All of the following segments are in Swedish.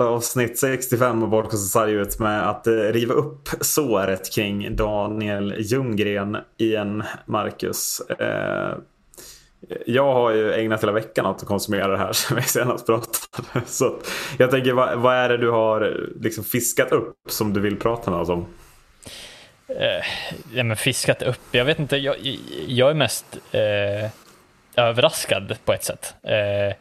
inleda avsnitt 65 av Podcast med att eh, riva upp såret kring Daniel Ljunggren igen, Marcus. Eh, jag har ju ägnat hela veckan åt att konsumera det här som vi senast pratade. Så jag tänker, vad, vad är det du har liksom fiskat upp som du vill prata med oss om? Eh, ja, men fiskat upp, jag vet inte, jag, jag är mest eh, överraskad på ett sätt. Eh,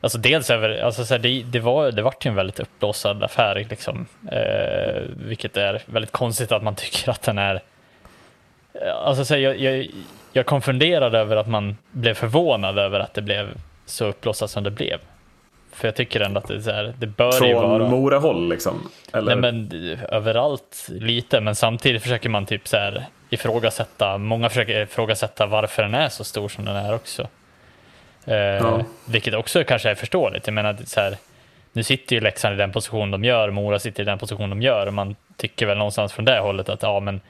alltså dels över, alltså så här, det, det, var, det vart ju en väldigt uppblåsad affär, liksom, eh, vilket är väldigt konstigt att man tycker att den är Alltså så här, jag, jag, jag konfunderade över att man blev förvånad över att det blev så uppblåsat som det blev. För jag tycker ändå att det, så här, det bör Från ju vara... Från Morahåll liksom? Eller? Nej men överallt lite, men samtidigt försöker man typ så här ifrågasätta, många försöker ifrågasätta varför den är så stor som den är också. Eh, ja. Vilket också kanske är förståeligt. Jag menar, så här, nu sitter ju Leksand i den position de gör, Mora sitter i den position de gör. Och man tycker väl någonstans från det hållet att ja, men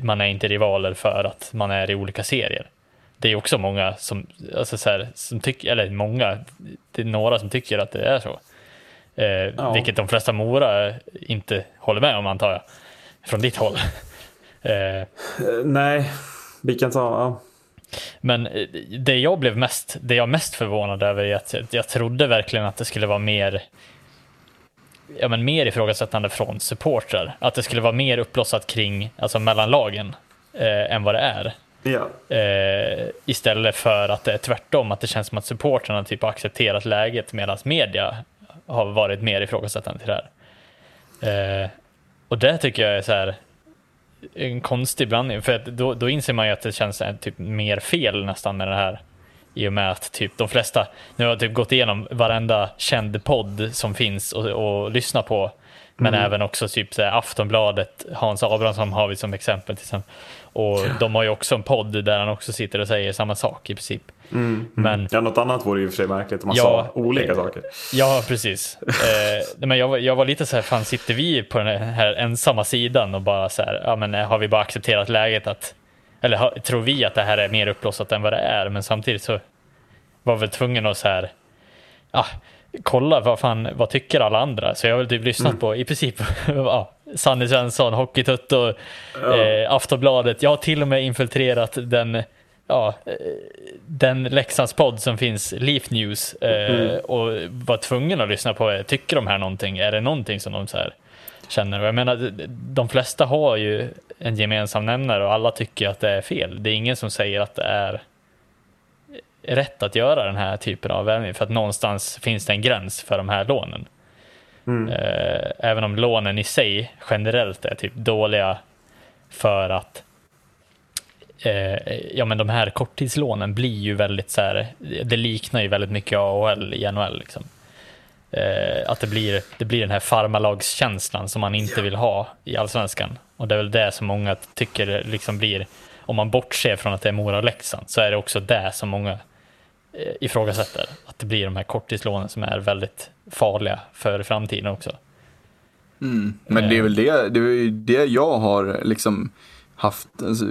man är inte rivaler för att man är i olika serier. Det är också många som, alltså så här, som tycker, eller många, det är några som tycker att det är så. Eh, ja. Vilket de flesta Mora inte håller med om antar jag. Från ditt håll. eh, Nej, vi kan ta, ja. Men eh, det jag blev mest, det jag mest förvånad över är att jag trodde verkligen att det skulle vara mer ja, men mer ifrågasättande från supportrar. Att det skulle vara mer uppblossat kring, alltså mellan lagen, eh, än vad det är. Ja. Eh, istället för att det är tvärtom, att det känns som att supportrarna typ har accepterat läget medan media har varit mer ifrågasättande till det här. Eh, och det tycker jag är så här, en konstig blandning, för då, då inser man ju att det känns eh, typ mer fel nästan med det här i och med att typ de flesta, nu har jag typ gått igenom varenda känd podd som finns och, och lyssna på. Men mm. även också typ så här, Aftonbladet, Hans Abrahamsson har vi som exempel. Exempel. Och de har ju också en podd där han också sitter och säger samma sak i princip. Mm. mm. Men, ja, något annat vore ju för sig märkligt om man ja, sa olika eh, saker. Ja, precis. eh, men jag, jag var lite så här, fan sitter vi på den här ensamma sidan och bara så här, ja men har vi bara accepterat läget att eller tror vi att det här är mer uppblåsat än vad det är, men samtidigt så var vi tvungen att så här, ah, kolla vad fan, vad tycker alla andra? Så jag har väl typ lyssnat mm. på i princip ja, Sanny Svensson, Hockeytutto, ja. eh, Aftonbladet. Jag har till och med infiltrerat den ja, eh, den Leksandspodd som finns, Leaf News, eh, mm. och var tvungen att lyssna på, tycker de här någonting? Är det någonting som de så här känner? Jag menar, de flesta har ju en gemensam nämnare och alla tycker att det är fel. Det är ingen som säger att det är rätt att göra den här typen av värvning för att någonstans finns det en gräns för de här lånen. Mm. Eh, även om lånen i sig generellt är typ dåliga för att eh, ja men de här korttidslånen blir ju väldigt så här, det liknar ju väldigt mycket AHL i NHL liksom. Eh, att det blir, det blir den här farmalagskänslan som man inte vill ha i allsvenskan. Och det är väl det som många tycker liksom blir, om man bortser från att det är Mora och Leksand, så är det också det som många Eh, ifrågasätter. Att det blir de här korttidslånen som är väldigt farliga för framtiden också. Mm. Men det är väl det, det, är det jag har liksom haft, alltså,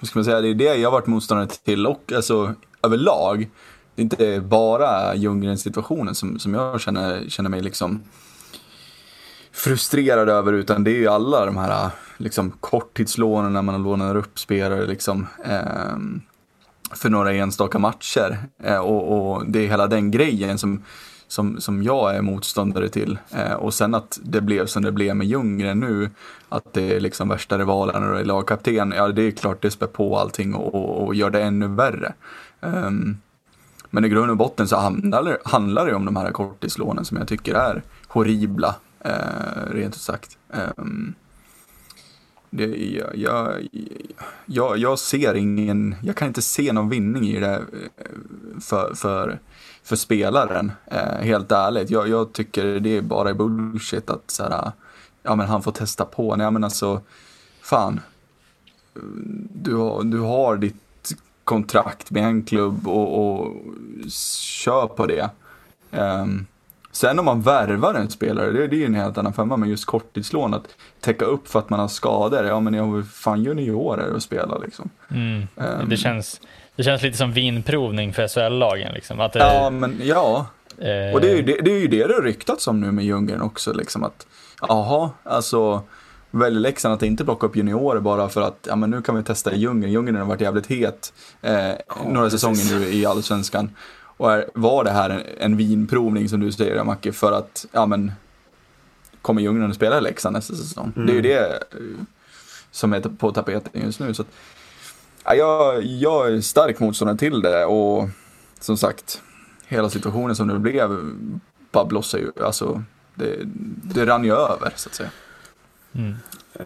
vad ska man säga, det är det jag har varit motståndare till och alltså överlag det är inte bara Ljunggren-situationen som, som jag känner, känner mig liksom frustrerad över, utan det är ju alla de här liksom, korttidslånen när man lånar upp spelare liksom, eh, för några enstaka matcher. Eh, och, och, det är hela den grejen som, som, som jag är motståndare till. Eh, och sen att det blev som det blev med Ljunggren nu, att det är liksom värsta rivalen och är lagkapten, ja det är klart det spär på allting och, och, och gör det ännu värre. Um, men i grund och botten så handlar, handlar det om de här korttidslånen som jag tycker är horribla, eh, rent ut sagt. Um, det, jag, jag, jag, ser ingen, jag kan inte se någon vinning i det eh, för, för, för spelaren, eh, helt ärligt. Jag, jag, tycker det är bara bullshit att så här, ja men han får testa på. Nej men alltså, fan. Du har, du har ditt kontrakt med en klubb och, och kör på det. Um, sen om man värvar en spelare, det, det är ju en helt annan femma, men just korttidslån, att täcka upp för att man har skador, ja men jag har fan juniorer att spela liksom. Mm. Um, det, känns, det känns lite som vinprovning för SHL-lagen liksom. Att det... Ja, men ja, Och det är, ju det, det är ju det det har ryktats om nu med Ljunggren också, liksom att, jaha, alltså väljer Leksand att inte plocka upp juniorer bara för att ja, men nu kan vi testa Ljunggren. Ljunggren har varit jävligt het eh, ja, några säsonger nu i Allsvenskan. Och är, var det här en, en vinprovning som du säger, Macke, för att ja, men, kommer Ljunggren att spela i Leksand nästa säsong? Mm. Det är ju det eh, som är på tapeten just nu. Så att, ja, jag, jag är stark motståndare till det och som sagt, hela situationen som det blev bara blossar ju, alltså det, det rann ju över så att säga. Mm.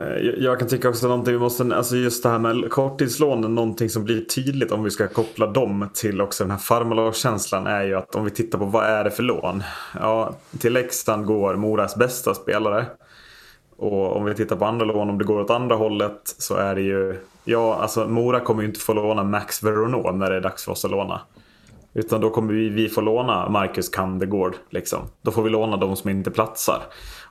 Eh, jag kan tycka också någonting vi måste, alltså just det här med korttidslånen, någonting som blir tydligt om vi ska koppla dem till också den här farmalagskänslan är ju att om vi tittar på vad är det för lån? Ja, till Leksand går Moras bästa spelare. Och om vi tittar på andra lån, om det går åt andra hållet så är det ju, ja alltså Mora kommer ju inte få låna Max Veronneau när det är dags för oss att låna. Utan då kommer vi, vi få låna Marcus Kandegård. Liksom. Då får vi låna de som inte platsar.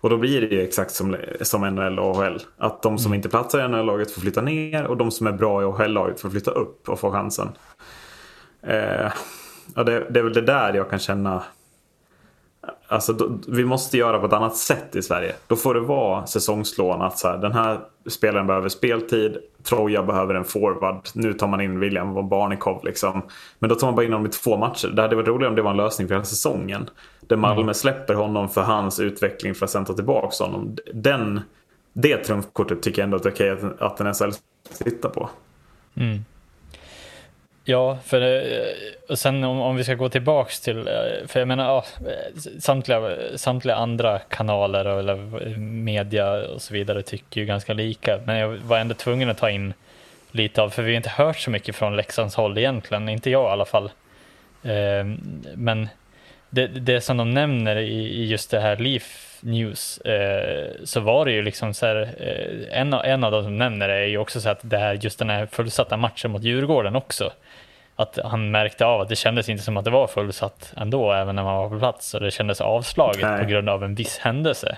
Och då blir det ju exakt som, som NHL och AHL. Att de som mm. inte platsar i NHL-laget får flytta ner och de som är bra i AHL-laget får flytta upp och få chansen. Eh, ja, det, det är väl det där jag kan känna Alltså, då, vi måste göra på ett annat sätt i Sverige. Då får det vara säsongslån. Att så här, den här spelaren behöver speltid. Troja behöver en forward. Nu tar man in William och Barnikov. Liksom. Men då tar man bara in honom i två matcher. Det hade varit roligare om det var en lösning för hela säsongen. Där Malmö mm. släpper honom för hans utveckling för att sen ta tillbaka honom. Den, det trumfkortet tycker jag ändå att det är okej att, att en SL tittar på. Mm. Ja, för eh, och sen om, om vi ska gå tillbaks till, eh, för jag menar, ja, samtliga, samtliga andra kanaler eller eh, media och så vidare tycker ju ganska lika, men jag var ändå tvungen att ta in lite av, för vi har inte hört så mycket från Leksands håll egentligen, inte jag i alla fall. Ehm, men det, det som de nämner i, i just det här Leaf News eh, så var det ju liksom så här, en, en av de som nämner det är ju också så att det här, just den här fullsatta matchen mot Djurgården också att han märkte av att det kändes inte som att det var fullsatt ändå, även när man var på plats. Och det kändes avslaget Nej. på grund av en viss händelse.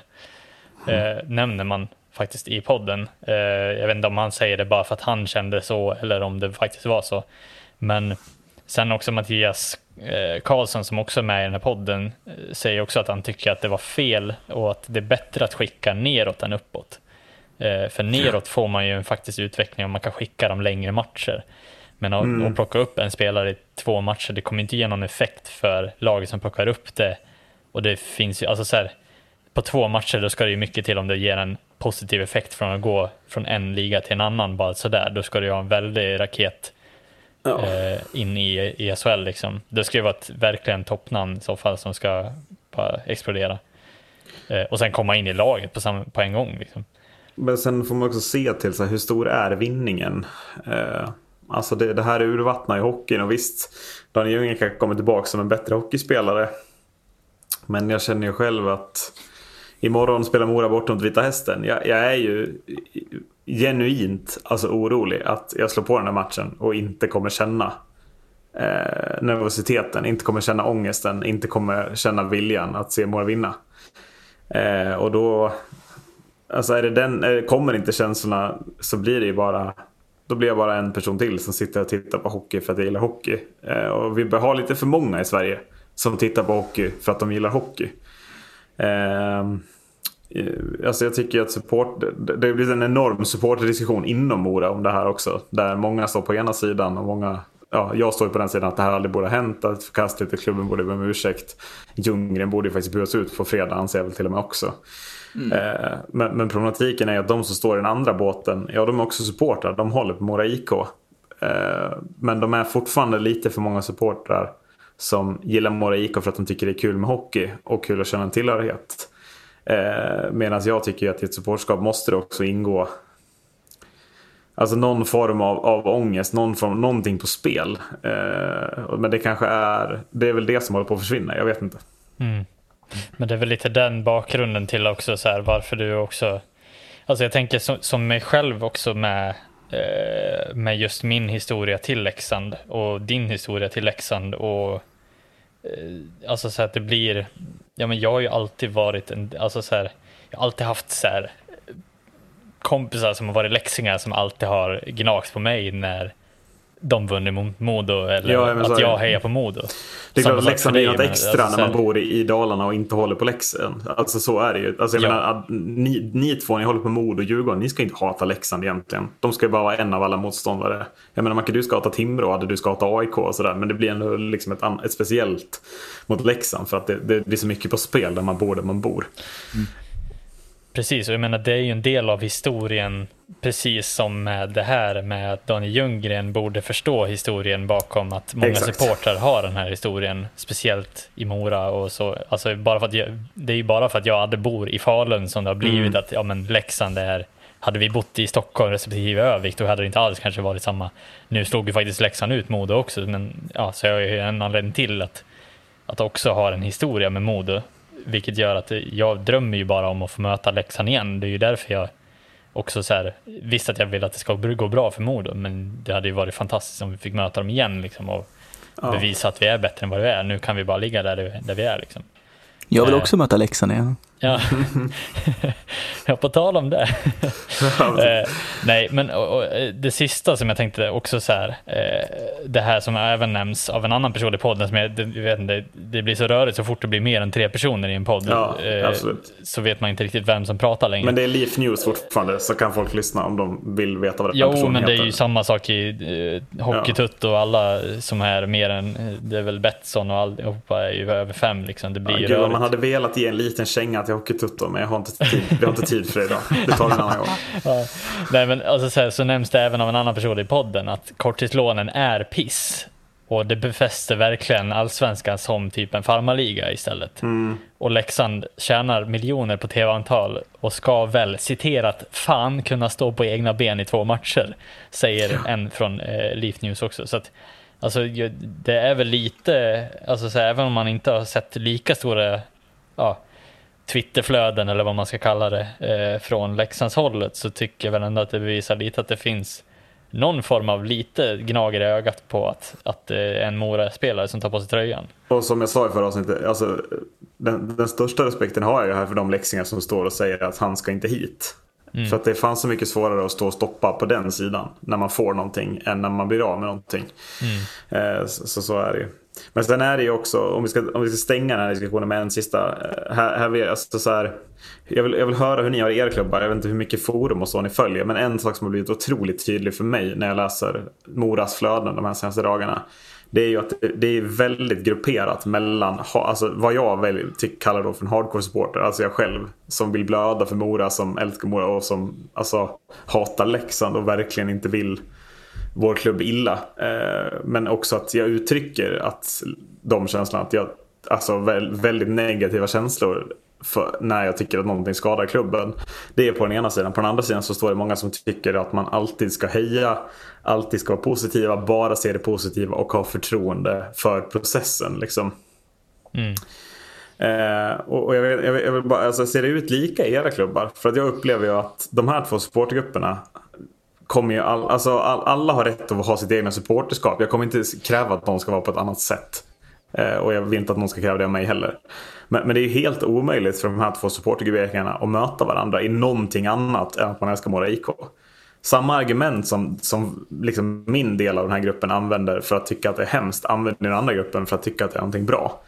Mm. Eh, nämner man faktiskt i podden. Eh, jag vet inte om han säger det bara för att han kände så eller om det faktiskt var så. Men sen också Mattias eh, Karlsson som också är med i den här podden eh, säger också att han tycker att det var fel och att det är bättre att skicka neråt än uppåt. Eh, för neråt får man ju en faktisk utveckling om man kan skicka dem längre matcher. Men att, mm. att plocka upp en spelare i två matcher, det kommer inte ge någon effekt för laget som plockar upp det. Och det finns ju, alltså så här, på två matcher då ska det ju mycket till om det ger en positiv effekt från att gå från en liga till en annan bara sådär. Då ska ju ha en väldig raket ja. eh, in i, i SHL liksom. Det ska ju vara ett verkligen toppnamn i så fall som ska explodera. Eh, och sen komma in i laget på, samma, på en gång. Liksom. Men sen får man också se till så här, hur stor är vinningen? Eh, Alltså det, det här urvattnar ju hockeyn och visst, Daniel Ljunggren kanske kommer tillbaka som en bättre hockeyspelare. Men jag känner ju själv att imorgon spelar Mora bort mot Vita Hästen. Jag, jag, är ju genuint alltså orolig att jag slår på den här matchen och inte kommer känna eh, nervositeten, inte kommer känna ångesten, inte kommer känna viljan att se Mora vinna. Eh, och då, alltså är det den, eh, kommer inte känslorna så blir det ju bara då blir jag bara en person till som sitter och tittar på hockey för att jag gillar hockey. Eh, och vi bör ha lite för många i Sverige som tittar på hockey för att de gillar hockey. Ehm, eh, alltså jag tycker att support, det blir en enorm supporterdiskussion inom Mora om det här också. Där många står på ena sidan och många Ja, jag står på den sidan att det här aldrig borde ha hänt, att förkastligt och klubben borde be om ursäkt. Ljunggren borde ju faktiskt buras ut på fredag anser jag väl till och med också. Mm. Eh, men, men, problematiken är att de som står i den andra båten, ja de är också supportrar. De håller på Mora IK. Eh, men de är fortfarande lite för många supportrar som gillar Mora IK för att de tycker det är kul med hockey och kul att känna en tillhörighet. Eh, Medan jag tycker att i ett supportskap måste det också ingå Alltså någon form av, av ångest, någon form, någonting på spel. Eh, men det kanske är, det är väl det som håller på att försvinna, jag vet inte. Mm. Men det är väl lite den bakgrunden till också så här, varför du också, alltså jag tänker som, som mig själv också med, eh, med just min historia till Leksand och din historia till Leksand och eh, alltså så att det blir, ja men jag har ju alltid varit en, alltså så här, jag har alltid haft så här kompisar som har varit läxingar som alltid har gnagt på mig när de vunnit mot Modo eller Ja, så att är det. jag hejar på Modo. Det är klart att Leksand är något extra alltså, när man bor i, i Dalarna och inte håller på Leksand. Alltså så är det ju. Alltså, jag Ja. menar, att ni, ni två, ni håller på Modo och Djurgården, ni ska inte hata Leksand egentligen. De ska ju bara vara en av alla motståndare. Jag menar, Macke, du ska hata Timrå, hade du ska hata AIK och sådär. Men det blir ändå liksom ett, ett speciellt mot Leksand för att det, det blir så mycket på spel där man bor där man bor. Precis, och jag menar det är ju en del av historien, precis som med det här med att Daniel Ljunggren borde förstå historien bakom att många Exakt. supportrar har den här historien, speciellt i Mora och så. Alltså bara för att jag, det är ju bara för att jag hade bor i Falun som det har blivit att ja, men Leksand är hade vi bott i Stockholm respektive Övik då hade det inte alls kanske varit samma. Nu slog ju faktiskt Leksand ut Modo också, men ja, så jag har ju en anledning till att, att också ha en historia med Modo. Vilket gör att jag drömmer ju bara om att få möta Leksand igen. Det är ju därför jag också så här, visst att jag vill att det ska gå bra för Modo, men det hade ju varit fantastiskt om vi fick möta dem igen liksom, och Ja. bevisa att vi är bättre än vad vi är. Nu kan vi bara ligga där, där vi är. Liksom. Jag vill Eh. också möta Leksand igen. Ja, ja på tal om det. eh, nej, men och, och, eh, det sista som jag tänkte också så här, eh, det här som även nämns av en annan person i podden, som jag, det, jag vet inte, det blir så rörigt så fort det blir mer än tre personer i en podd. Ja, eh, så vet man inte riktigt vem som pratar längre. Men det är Leaf News fortfarande, så kan folk lyssna om de vill veta vad den Jo, personen men det är heter. ju samma sak i eh, Hockeytutt och alla som är mer än, det är väl Betsson och allihopa är ju över fem liksom. Det blir Ja, ju gud, rörigt. man hade velat ge en liten känga till Hockeytutto, men jag har inte tid, vi har inte tid för det idag. Det tar en annan gång. Ja. Nej, men alltså, så, här, så nämns det även av en annan person i podden att korttidslånen är piss. Och det befäster verkligen allsvenskan som typ en farmarliga istället. Och Leksand tjänar miljoner på tv-antal och ska väl citerat fan kunna stå på egna ben i två matcher. Säger en från eh, Leaf News också. Så att, alltså, det är väl lite, alltså, så här, även om man inte har sett lika stora ja, Twitterflöden eller vad man ska kalla det eh, från Leksandshållet så tycker jag väl ändå att det bevisar lite att det finns någon form av lite gnager i ögat på att, att en Mora-spelare som tar på sig tröjan. Och som jag sa i förra avsnittet, alltså, den, den största respekten har jag här för de leksingar som står och säger att han ska inte hit. För att det fanns så mycket svårare att stå och stoppa på den sidan när man får någonting än när man blir av med någonting. Eh, så, så, så är det ju. Men sen är det ju också, om vi ska, om vi ska stänga den här diskussionen med en sista. Eh, här, här, vill- alltså så här, jag, vill, jag vill höra hur ni har er klubbar. Jag vet inte hur mycket forum och så ni följer. Men en sak som har blivit otroligt tydlig för mig när jag läser Moras flöden de här senaste dagarna. Det är ju att det- är väldigt grupperat mellan alltså vad jag väl kallar då för en hardcore supporter. Alltså jag själv som vill blöda för Mora, som älskar Mora och som alltså, hatar Leksand och verkligen inte vill vår klubb illa. Eh, men också att jag uttrycker att de känslorna, att jag, alltså väl, väldigt negativa känslor för när jag tycker att någonting skadar klubben. Det är på den ena sidan. På den andra sidan så står det många som tycker att man alltid ska heja, alltid ska vara positiva, bara se det positiva och ha förtroende för processen. Liksom. Mm. Eh, och jag, vill, jag, vill, bara, alltså, ser det ut lika i era klubbar? För att jag upplever ju att de här två supportergrupperna kommer ju all, alltså all, alla har rätt att ha sitt egna supporterskap. Jag kommer inte kräva att de ska vara på ett annat sätt. Eh, och jag vill inte att någon ska kräva det av mig heller. Men, men det är ju helt omöjligt för de här två supportergrupperingarna att möta varandra i någonting annat än att man älskar Mora IK. Samma argument som, som liksom min del av den här gruppen använder för att tycka att det är hemskt använder den andra gruppen för att tycka att det är någonting bra.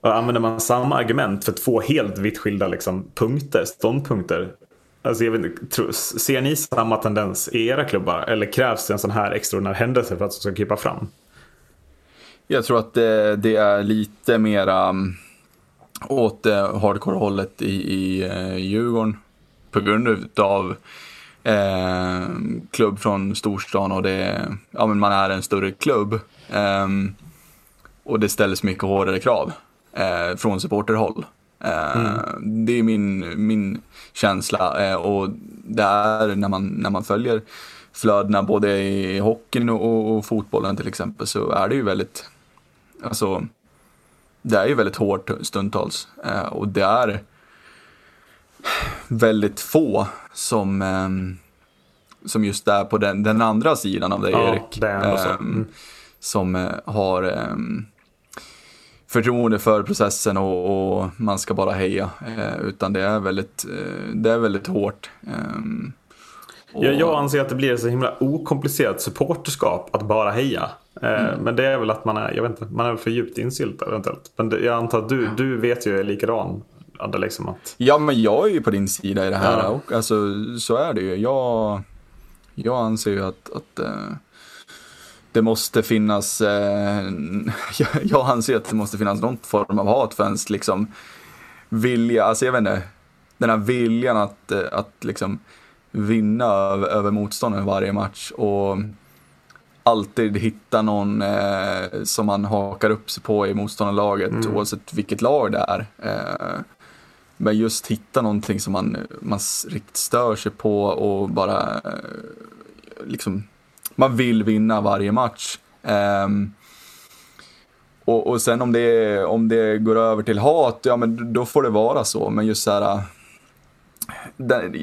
Och använder man samma argument för två helt vitt skilda liksom, punkter, ståndpunkter. Alltså, jag vet, inte, ser ni samma tendens i era klubbar? Eller krävs det en sån här extraordinär händelse för att det ska krypa fram? Jag tror att det, det är lite mera mm, åt eh, hardcore-hållet i, i eh, Djurgården. På grund av eh, klubb från storstan och det, ja, men man är en större klubb. Eh, och det ställs mycket hårdare krav eh, från supporterhåll. Eh, Det är min, min känsla eh, och det är när man, när man följer flödena både i hockeyn och, och, fotbollen till exempel så är det ju väldigt, alltså det är ju väldigt hårt stundtals eh, och det är väldigt få som, ehm, som just är på den, den andra sidan av det Ja, Erik. det är ändå så. ehm, Mm. Som har ehm, förtroende för processen och, och man ska bara heja. Eh, utan det är väldigt, eh, det är väldigt hårt. Ehm, Och, Jag, jag anser att det blir så himla okomplicerat supporterskap att bara heja. Eh, Mm. Men det är väl att man är, jag vet inte, man är för djupt insyltad eventuellt. Men det, jag antar att du, du vet ju är likadan. Adde, liksom att, Ja, men jag är ju på din sida i det här. Ja. Och, alltså, så är det ju. Jag, jag anser ju att, att eh, det måste finnas, eh, jag, anser att det måste finnas någon form av hat för ens liksom vilja, alltså jag vet inte, den här viljan att, eh, att liksom vinna över, över motståndaren varje match och alltid hitta någon eh, som man hakar upp sig på i motståndarlaget Mm. oavsett vilket lag det är. Eh, men just hitta någonting som man, man riktigt stör sig på och bara eh, liksom, man vill vinna varje match. Ehm, och, och sen om det, om det går över till hat, ja men då får det vara så. Men just så här, äh, den,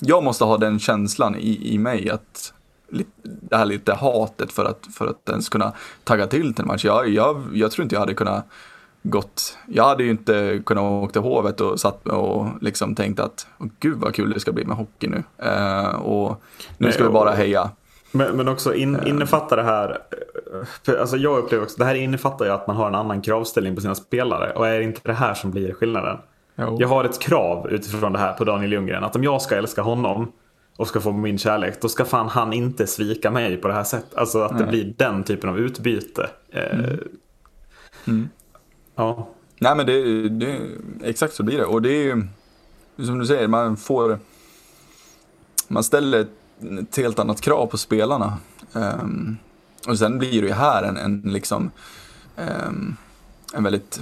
jag måste ha den känslan i, i mig att det här lite hatet för att, för att ens kunna tagga till till en match. Jag, jag, jag tror inte jag hade kunnat gått, jag hade ju inte kunnat åka till Hovet och satt och liksom tänkt att "Åh, gud vad kul det ska bli med hockey nu. Eh, och nu Nej, ska vi bara heja. Men, men också in, innefattar det här, eh, alltså jag upplever också, det här innefattar ju att man har en annan kravställning på sina spelare. Och är det inte det här som blir skillnaden? Jo. Jag har ett krav utifrån det här på Daniel Ljunggren. Att om jag ska älska honom och ska få min kärlek, då ska fan han inte svika mig på det här sättet. Alltså att det Nej. blir den typen av utbyte. Eh, Mm. Ja, Nej men det, det, exakt så blir det. Och det är ju, som du säger, man får, man ställer ett, helt annat krav på spelarna. Ehm, och sen blir det ju här en, en liksom, ehm, en väldigt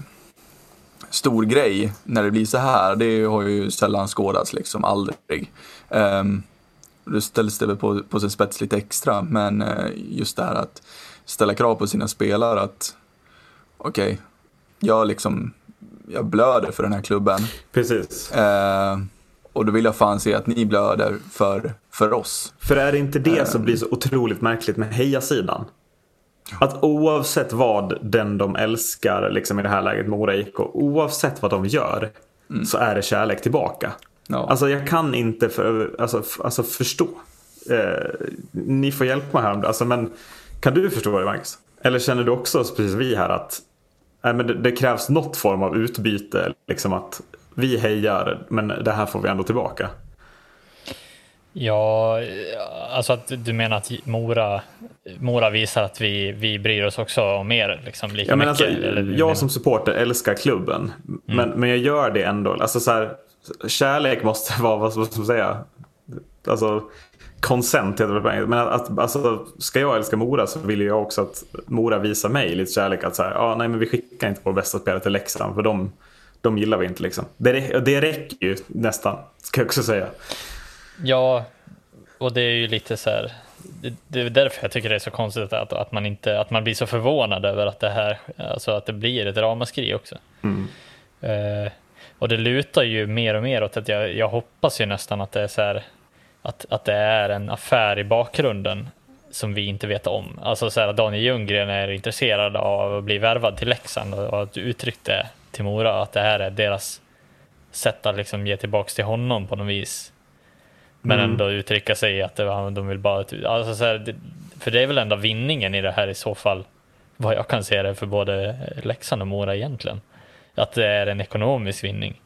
stor grej när det blir så här. Det har ju sällan skådats liksom, aldrig. Um, då ställs det väl på, på sin spets lite extra, men eh, just det här att ställa krav på sina spelare att okej, jag liksom, jag blöder för den här klubben. precis. Eh, och då vill jag fan se att ni blöder för, för oss. För är det inte det som blir så otroligt märkligt med hejasidan? Att oavsett vad den de älskar, liksom i det här läget Mora IK, oavsett vad de gör, så är det kärlek tillbaka. Ja. Alltså jag kan inte för, alltså, alltså förstå. Eh, ni får hjälpa mig här. Alltså, men kan du förstå det Marcus? Eller känner du också, precis vi här, att nej, men det, det krävs något form av utbyte? Liksom att vi hejar, men det här får vi ändå tillbaka. Ja, alltså att du menar att Mora, Mora visar att vi, vi bryr oss också om er liksom, lika Jag, menar, mycket? alltså, eller, jag som supporter älskar klubben. Men, men jag gör det ändå. Alltså, så här, kärlek måste vara, vad ska man säga, alltså consent heter det på. Men att, att, alltså, ska jag älska Mora så vill jag också att Mora visar mig lite kärlek. Att så här, ah, nej men vi skickar inte vår bästa spelare till Leksand för de, de gillar vi inte liksom. Det, det räcker ju nästan, ska jag också säga. Ja, och det är ju lite så här. Det, det är därför jag tycker det är så konstigt att, att, man inte, att man blir så förvånad över att det här, alltså att det blir ett ramaskri också. Eh, och det lutar ju mer och mer åt att jag, jag hoppas ju nästan att det är så här, att, att det är en affär i bakgrunden som vi inte vet om. Alltså så här, Daniel Ljunggren är intresserad av att bli värvad till Leksand och, att du uttryckte till Mora att det här är deras sätt att liksom ge tillbaks till honom på något vis. Men Mm. ändå uttrycka sig att det, de vill bara... Alltså så här, för det är väl enda vinningen i det här i så fall, vad jag kan se det för både Leksand och Mora egentligen. Att det är en ekonomisk vinning.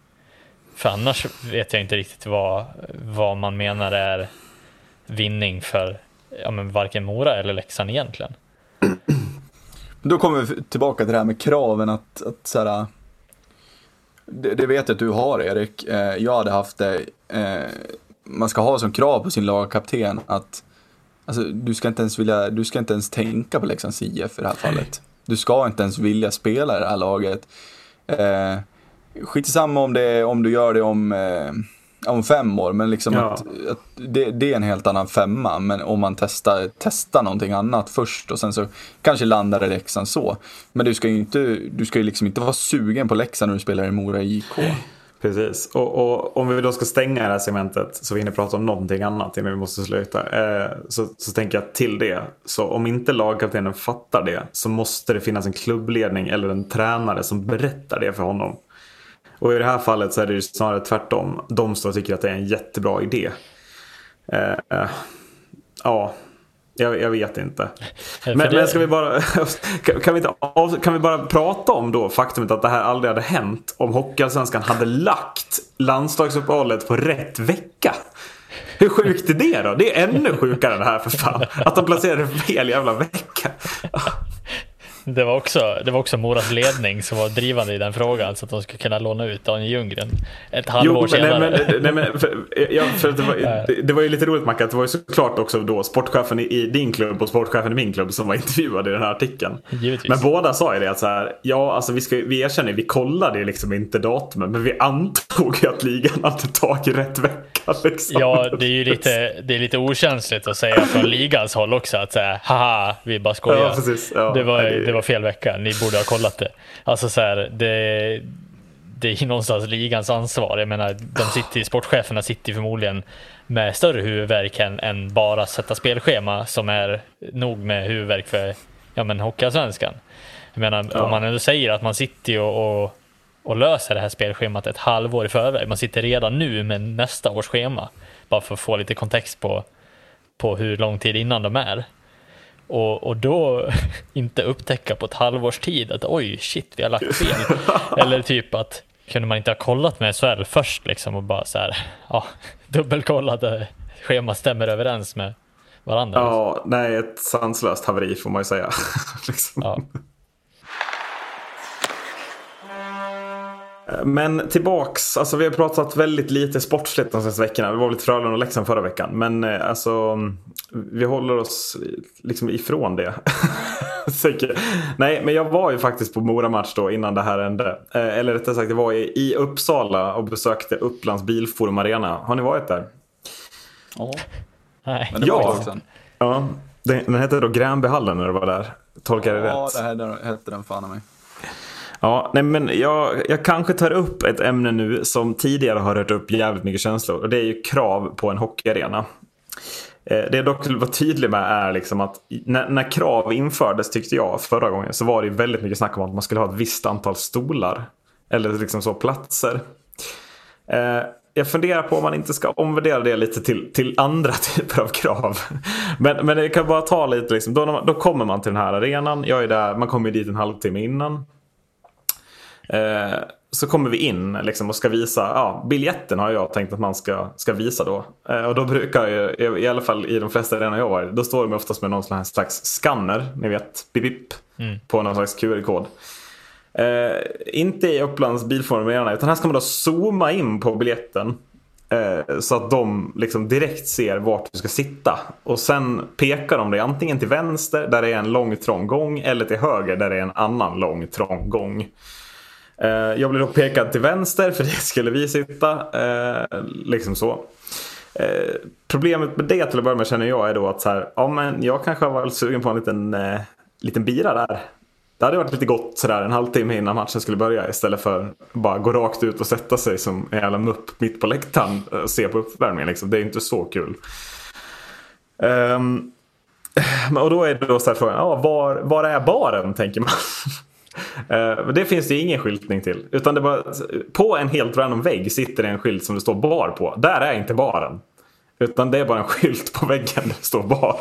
För annars vet jag inte riktigt vad, vad man menar är vinning för ja, men varken Mora eller Leksand egentligen. Då kommer vi tillbaka till det här med kraven att, att så här, det, det vet jag att du har Erik. Eh, jag hade haft det. Eh, man ska ha som krav på sin lagkapten att alltså, du, ska inte ens vilja, du ska inte ens tänka på Leksands IF i det här fallet. Du ska inte ens vilja spela i det här laget. Eh, skit samma om, det, om du gör det om, eh, om fem år, men liksom Ja. att, att det, det är en helt annan femma. Men om man testar, testar någonting annat först och sen så kanske landar i Leksand så. Men du ska ju inte, du ska ju liksom inte vara sugen på Leksand när du spelar i Mora IK. Precis. Och, och om vi då ska stänga det här segmentet så vi hinner prata om någonting annat innan vi måste sluta. Eh, så, så tänker jag till det. Så om inte lagkaptenen fattar det så måste det finnas en klubbledning eller en tränare som berättar det för honom. Och i det här fallet så är det ju snarare tvärtom. De och tycker att det är en jättebra idé. Eh, ja, jag, jag, vet inte. Men, det... men, ska vi bara, kan, vi inte, kan vi bara prata om då faktumet att det här aldrig hade hänt om Hockeyallsvenskan hade lagt landslagsuppehållet på rätt vecka? Hur sjukt är det då? Det är ännu sjukare än det här för fan. Att de placerade fel jävla vecka. Det var, också, det var också Moras ledning som var drivande i den frågan så att de skulle kunna låna ut Daniel Ljunggren ett halvår jo, senare. Nej, men, nej, men, för, ja, för det, var, det, det, var ju lite roligt Macka, det var ju såklart också då sportchefen i, i, din klubb och sportchefen i min klubb som var intervjuade i den här artikeln. Givetvis. Men båda sa ju det att så här, ja alltså vi, ska, vi erkänner, vi kollade ju liksom inte datumet men vi antog ju att ligan hade tagit rätt vecka. Liksom. Ja, det är ju lite, det är lite okänsligt att säga från ligans håll också att säga haha, vi bara skojar. Ja, precis. Ja, det var, det var fel vecka, ni borde ha kollat det. Alltså så här, det, det är någonstans ligans ansvar. Jag menar, de sitter, sportcheferna sitter förmodligen med större huvudvärk än, än bara sätta spelschema som är nog med huvudvärk för ja, men Hockeyallsvenskan. Jag menar, ja. om man ändå säger att man sitter och, och, och, löser det här spelschemat ett halvår i förväg. Man sitter redan nu med nästa års schema. Bara för att få lite kontext på, på hur lång tid innan de är. Och, och då inte upptäcka på ett halvårs tid att oj, shit, vi har lagt fel. Eller typ att kunde man inte ha kollat med SHL först liksom och bara så här, ja, dubbelkollat schemat stämmer överens med varandra. Ja, nej, ett sanslöst haveri får man ju säga. liksom. ja. Men tillbaks, alltså vi har pratat väldigt lite sportsligt de senaste veckorna. Det var lite Frölunda och Leksand förra veckan. Men eh, alltså, vi håller oss liksom ifrån det. Nej, men jag var ju faktiskt på Mora-match då innan det här hände. Eh, eller rättare sagt, jag var i Uppsala och besökte Upplands Bilforum Arena. Har ni varit där? Ja. Nej. Men det var ja. Ja. Den, hette då Gränbyhallen när du var där. Tolkar jag det ja, rätt? Ja, det hette den fan av mig. Ja, nej men jag, jag kanske tar upp ett ämne nu som tidigare har rört upp jävligt mycket känslor. Och det är ju krav på en hockeyarena. Eh, det jag dock vill vara tydlig med är liksom att när, när, krav infördes tyckte jag förra gången så var det väldigt mycket snack om att man skulle ha ett visst antal stolar. Eller liksom så platser. Eh, jag funderar på om man inte ska omvärdera det lite till, till andra typer av krav. Men, men det kan bara ta lite, liksom, då, då kommer man till den här arenan. Jag är där, man kommer dit en halvtimme innan. Eh, så kommer vi in liksom, och ska visa, ja, biljetten har jag tänkt att man ska, ska visa då. Eh, och då brukar jag, i alla fall i de flesta arenor jag varit, då står de oftast med någon slags skanner, ni vet, bip, bip mm. på någon slags QR-kod. Eh, inte i Upplands bilforum utan här ska man då zooma in på biljetten. Eh, så att de liksom direkt ser vart du ska sitta. Och sen pekar de dig antingen till vänster där det är en lång trång gång eller till höger där det är en annan lång trång gång. Eh, jag blev då pekad till vänster för det skulle vi sitta. Eh, liksom så. Eh, problemet med det till att börja med känner jag är då att så här, ja, men jag kanske har varit sugen på en liten, eh, liten bira där. Det hade varit lite gott sådär en halvtimme innan matchen skulle börja istället för att bara gå rakt ut och sätta sig som en jävla mupp mitt på läktaren och se på uppvärmningen. Liksom. Det är inte så kul. Um, och då är det då så här frågan, ja, var, var är baren tänker man. Uh, det finns det ingen skyltning till. Utan det bara, på en helt random vägg sitter det en skylt som det står bar på. Där är inte baren. Utan det är bara en skylt på väggen där det står bar.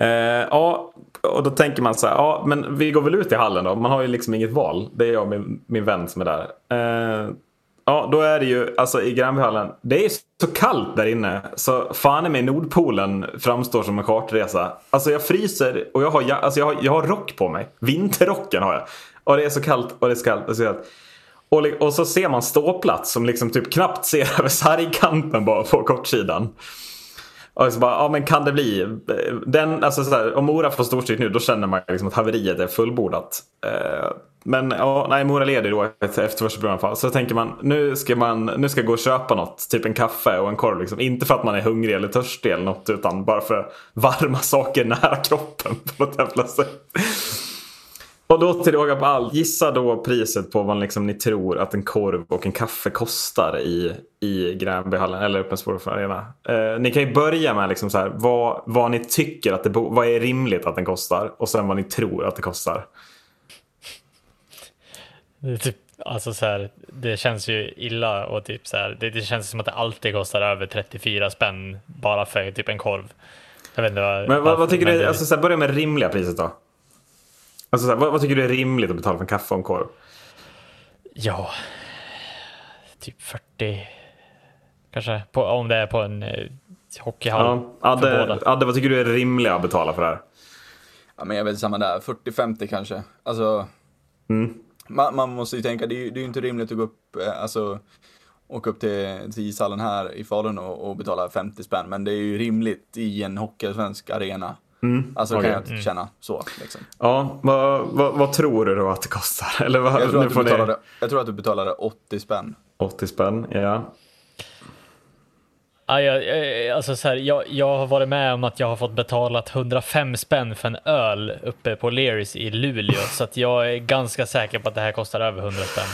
uh, ja, och då tänker man så här, ja men vi går väl ut i hallen då. Man har ju liksom inget val. Det är jag och min, min vän som är där. Uh, Ja, då är det ju alltså i Gränbyhallen. Det är så kallt där inne så fan i mig Nordpolen framstår som en kartresa. Alltså jag fryser och jag har, alltså jag har, jag har rock på mig. Vinterrocken har jag. Och det är så kallt och det är så kallt. Och så, kallt. Och, och så ser man ståplats som liksom typ knappt ser över sargkanten bara på kortsidan. Och så bara, ja men kan det bli? Eh, den, alltså så här, om Mora får storstryk nu då känner man liksom att haveriet är fullbordat. Uh, men ja, nej, Mora leder då efter första fall. Så tänker man nu ska man nu ska jag gå och köpa något. Typ en kaffe och en korv. Liksom. Inte för att man är hungrig eller törstig eller något. Utan bara för varma saker nära kroppen. På något jävla sätt. Och då till råga på allt, gissa då priset på vad liksom ni tror att en korv och en kaffe kostar i, i Gränbyhallen eller Öppna Arena. Eh, ni kan ju börja med liksom så här, vad, vad ni tycker att det vad är rimligt att den kostar och sen vad ni tror att det kostar. Det typ Alltså så här, det känns ju illa och typ så här, det, det känns som att det alltid kostar över 34 spänn bara för typ en korv. Jag vet inte vad, Men vad, vad tycker du, det- alltså, så här, börja med rimliga priset då. Alltså, så här, vad, vad tycker du är rimligt att betala för en kaffe och en korv? Ja, typ 40 kanske, på, om det är på en eh, hockeyhall. Ja, för Adde. Adde, vad tycker du är rimliga att betala för det här? Ja, men jag vet samma där, 40-50 kanske. Alltså, man, man måste ju tänka, det är ju det är ju inte rimligt att gå upp, eh, alltså, åka upp till, till ishallen här i Falun och, och betala 50 spänn, men det är ju rimligt i en hockeyallsvensk arena. Alltså okej. kan jag känna så. Liksom. Ja, vad, vad, vad tror du då att det kostar? Eller vad, Jag, tror att du betalade, jag tror att du betalade 80 spänn. 80 spänn, ja. Ja, jag, alltså så här, jag, jag har varit med om att jag har fått betalat 105 spänn för en öl uppe på Leris i Luleå, så att jag är ganska säker på att det här kostar över 100 spänn.